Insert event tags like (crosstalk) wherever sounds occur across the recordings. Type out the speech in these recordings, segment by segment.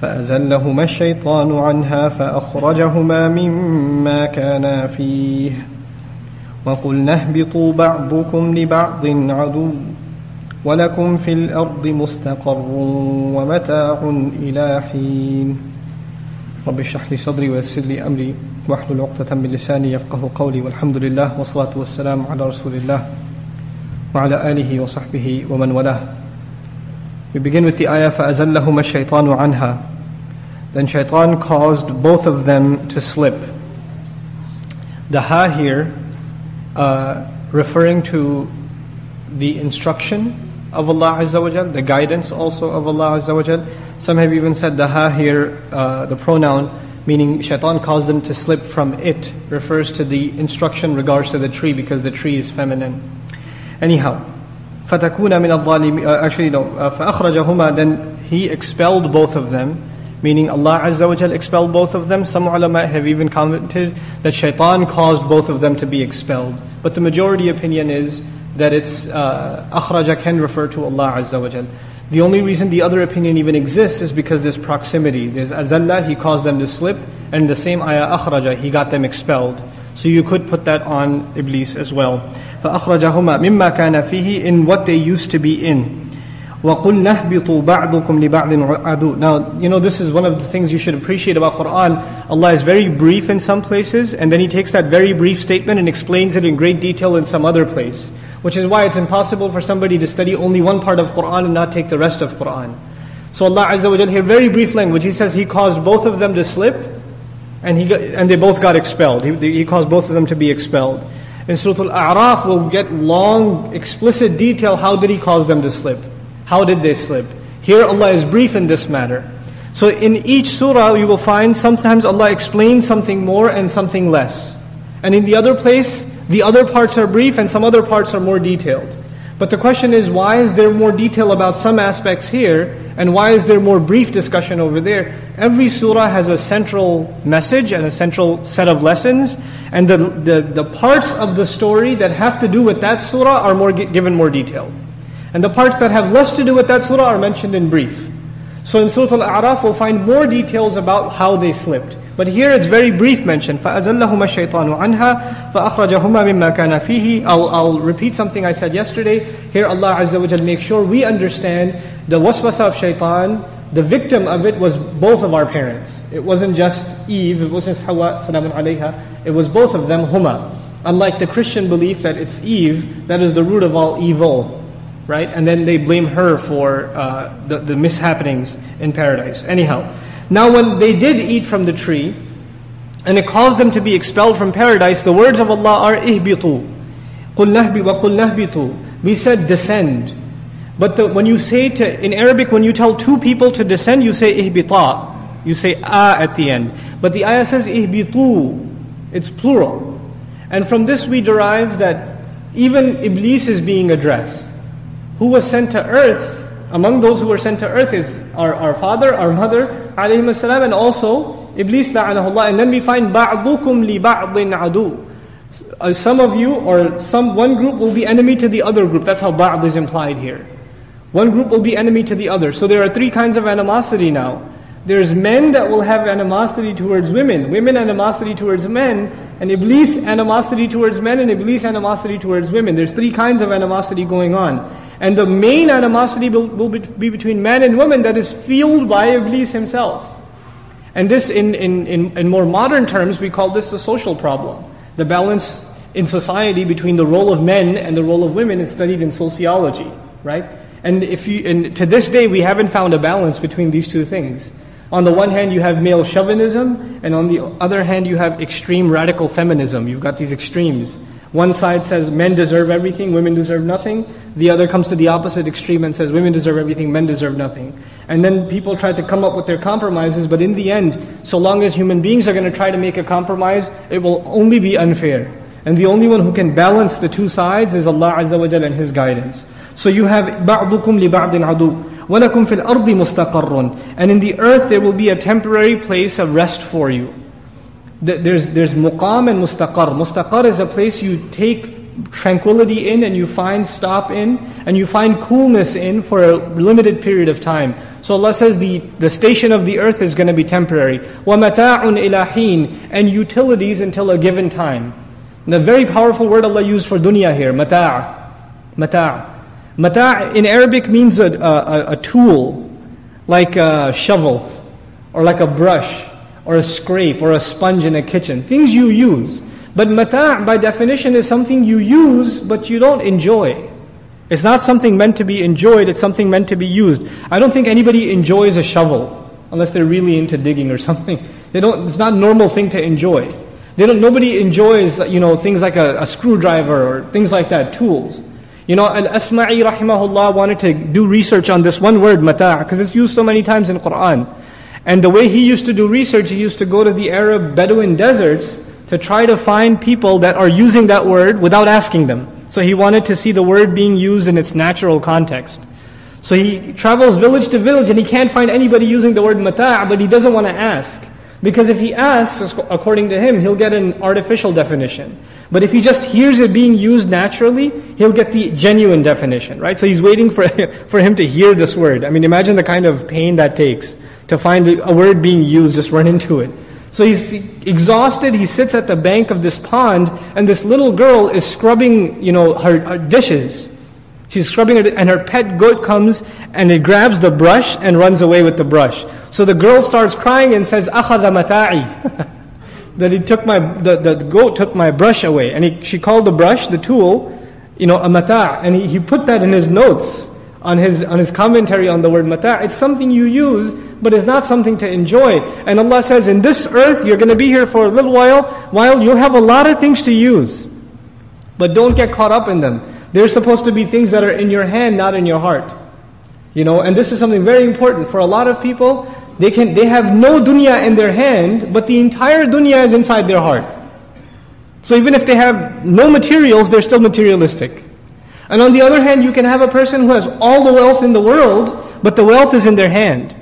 فأزلهما الشيطان عنها فأخرجهما مما كانا فيه. وقلنا اهبطوا بعضكم لبعض عدو ولكم في الأرض مستقر ومتاع إلى حين. رب اشرح لي صدري ويسر لي أمري. واحلل عقدة من لساني يفقه قولي. والحمد لله والصلاة والسلام على رسول الله وعلى آله وصحبه ومن والاه. We begin with the ayah فَأَزَلَّهُمَا الشَّيْطَانُ عَنْهَا Then shaitan caused both of them to slip. The ha here, uh, referring to the instruction of Allah Azza wa Jal, the guidance also of Allah Azza wa Jal. Some have even said the ha here, uh, the pronoun, meaning shaitan caused them to slip from it, refers to the instruction regards to the tree because the tree is feminine. Anyhow, فَتَكُونَ مِنَ الظَّالِمِينَ uh, Actually, no. Uh, فَأَخْرَجَهُمَا Then he expelled both of them. Meaning Allah Azza wa Jal expelled both of them. Some ulama have even commented that shaitan caused both of them to be expelled. But the majority opinion is that it's uh, akhraja can refer to Allah Azza wa Jal. The only reason the other opinion even exists is because there's proximity. There's azalla, he caused them to slip, and the same ayah akhraja, he got them expelled. So you could put that on Iblis as well. فأخرجهما مما كان فيه in what they used to be in. وَقُلْ نَهْبِطُوا بَعْضُكُمْ لِبَعْضٍ عَدُوٍ Now, you know, this is one of the things you should appreciate about Qur'an. Allah is very brief in some places, and then He takes that very brief statement and explains it in great detail in some other place. Which is why it's impossible for somebody to study only one part of Qur'an and not take the rest of Qur'an. So Allah Azza wa Jal here, very brief language, He says He caused both of them to slip, and, he got, and they both got expelled. He, he caused both of them to be expelled. In Surah Al-A'raf, we'll get long, explicit detail, how did He cause them to slip? How did they slip? Here Allah is brief in this matter. So in each surah you will find sometimes Allah explains something more and something less. And in the other place, the other parts are brief and some other parts are more detailed. But the question is, why is there more detail about some aspects here, and why is there more brief discussion over there? Every surah has a central message and a central set of lessons, and the, the, the parts of the story that have to do with that surah are more given more detail. And the parts that have less to do with that surah are mentioned in brief. So in Surah Al-A'raf, we'll find more details about how they slipped. But here it's very brief mention. فَأَزَلَّهُمَا الشَّيْطَانُ عَنْهَا فَأَخْرَجَهُمَا مِمَّا كَانَ فِيهِ I'll, I'll repeat something I said yesterday. Here Allah Azza wa Jal makes sure we understand the waswasa of shaitan, the victim of it was both of our parents. It wasn't just Eve, it wasn't Hawa, salamun alayha. It was both of them, huma. Unlike the Christian belief that it's Eve, that is the root of all evil. Right? And then they blame her for uh, the, the mishappenings in paradise. Anyhow, now, when they did eat from the tree, and it caused them to be expelled from paradise, the words of Allah are ihbitu. قُلْ نَهْبِ وَقُلْ نَهْبِطُ We said descend. But the, when you say to, in Arabic, when you tell two people to descend, you say ihbita. You say a at the end. But the ayah says ihbitu. It's plural. And from this we derive that even Iblis is being addressed. Who was sent to earth among those who were sent to earth is our, our father, our mother, alayhi salam, and also Iblis la'anahullah. And then we find li ba'din adu. Uh, some of you or some one group will be enemy to the other group. That's how ba'd is implied here. One group will be enemy to the other. So there are three kinds of animosity now. There's men that will have animosity towards women, women animosity towards men, and Iblis animosity towards men, and Iblis animosity towards women. There's three kinds of animosity going on. And the main animosity will, will be between man and woman that is fueled by Iblis himself. And this, in, in, in, in more modern terms, we call this the social problem. The balance in society between the role of men and the role of women is studied in sociology, right? And if you, and to this day, we haven't found a balance between these two things. On the one hand, you have male chauvinism, and on the other hand, you have extreme radical feminism. You've got these extremes. One side says men deserve everything, women deserve nothing. The other comes to the opposite extreme and says women deserve everything, men deserve nothing. And then people try to come up with their compromises, but in the end, so long as human beings are going to try to make a compromise, it will only be unfair. And the only one who can balance the two sides is Allah Azza wa Jalla and His guidance. So you have بَعْضُكُمْ لِبَعْضٍ عَدُوٍ وَلَكُمْ فِي الْأَرْضِ مُسْتَقَرٌ And in the earth there will be a temporary place of rest for you. There's, there's muqam and mustaqar. Mustaqar is a place you take tranquility in and you find stop in and you find coolness in for a limited period of time. So Allah says the, the station of the earth is going to be temporary. وَمَتَاعٌ إِلَى And utilities until a given time. The very powerful word Allah used for dunya here, mata'. Mata'. Mata' in Arabic means a, a, a tool, like a shovel, or like a brush, or a scrape, or a sponge in a kitchen. Things you use. But mata' by definition is something you use, but you don't enjoy. It's not something meant to be enjoyed, it's something meant to be used. I don't think anybody enjoys a shovel, unless they're really into digging or (laughs) something. They don't, it's not a normal thing to enjoy. They don't, nobody enjoys, you know, things like a, a screwdriver or things like that, tools. You know, Al-Asma'i rahimahullah wanted to do research on this one word, mata' because it's used so many times in Qur'an. And the way he used to do research, he used to go to the Arab Bedouin deserts to try to find people that are using that word without asking them. So he wanted to see the word being used in its natural context. So he travels village to village and he can't find anybody using the word mata' but he doesn't want to ask. Because if he asks, according to him, he'll get an artificial definition. But if he just hears it being used naturally, he'll get the genuine definition, right? So he's waiting for, (laughs) for him to hear this word. I mean, imagine the kind of pain that takes to find a word being used, just run into it. So he's exhausted. He sits at the bank of this pond, and this little girl is scrubbing, you know, her, her dishes. She's scrubbing it, and her pet goat comes and it grabs the brush and runs away with the brush. So the girl starts crying and says, "Akhadha mata'i," (laughs) that he took my the, the goat took my brush away. And he, she called the brush, the tool, you know, a mata', and he, he put that in his notes on his on his commentary on the word mata'. It's something you use but it's not something to enjoy. And Allah says, in this earth, you're going to be here for a little while, while you'll have a lot of things to use. But don't get caught up in them. They're supposed to be things that are in your hand, not in your heart. You know, and this is something very important for a lot of people. They can they have no dunya in their hand, but the entire dunya is inside their heart. So even if they have no materials, they're still materialistic. And on the other hand, you can have a person who has all the wealth in the world, but the wealth is in their hand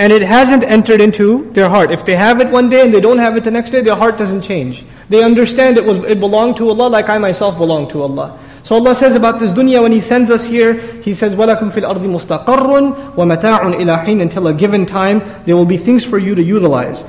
And it hasn't entered into their heart. If they have it one day and they don't have it the next day, their heart doesn't change. They understand it was it belonged to Allah like I myself belong to Allah. So Allah says about this dunya when He sends us here, He says, وَلَكُمْ فِي الْأَرْضِ مُسْتَقَرٌ وَمَتَاعٌ إِلَى حِينٍ Until a given time, there will be things for you to utilize.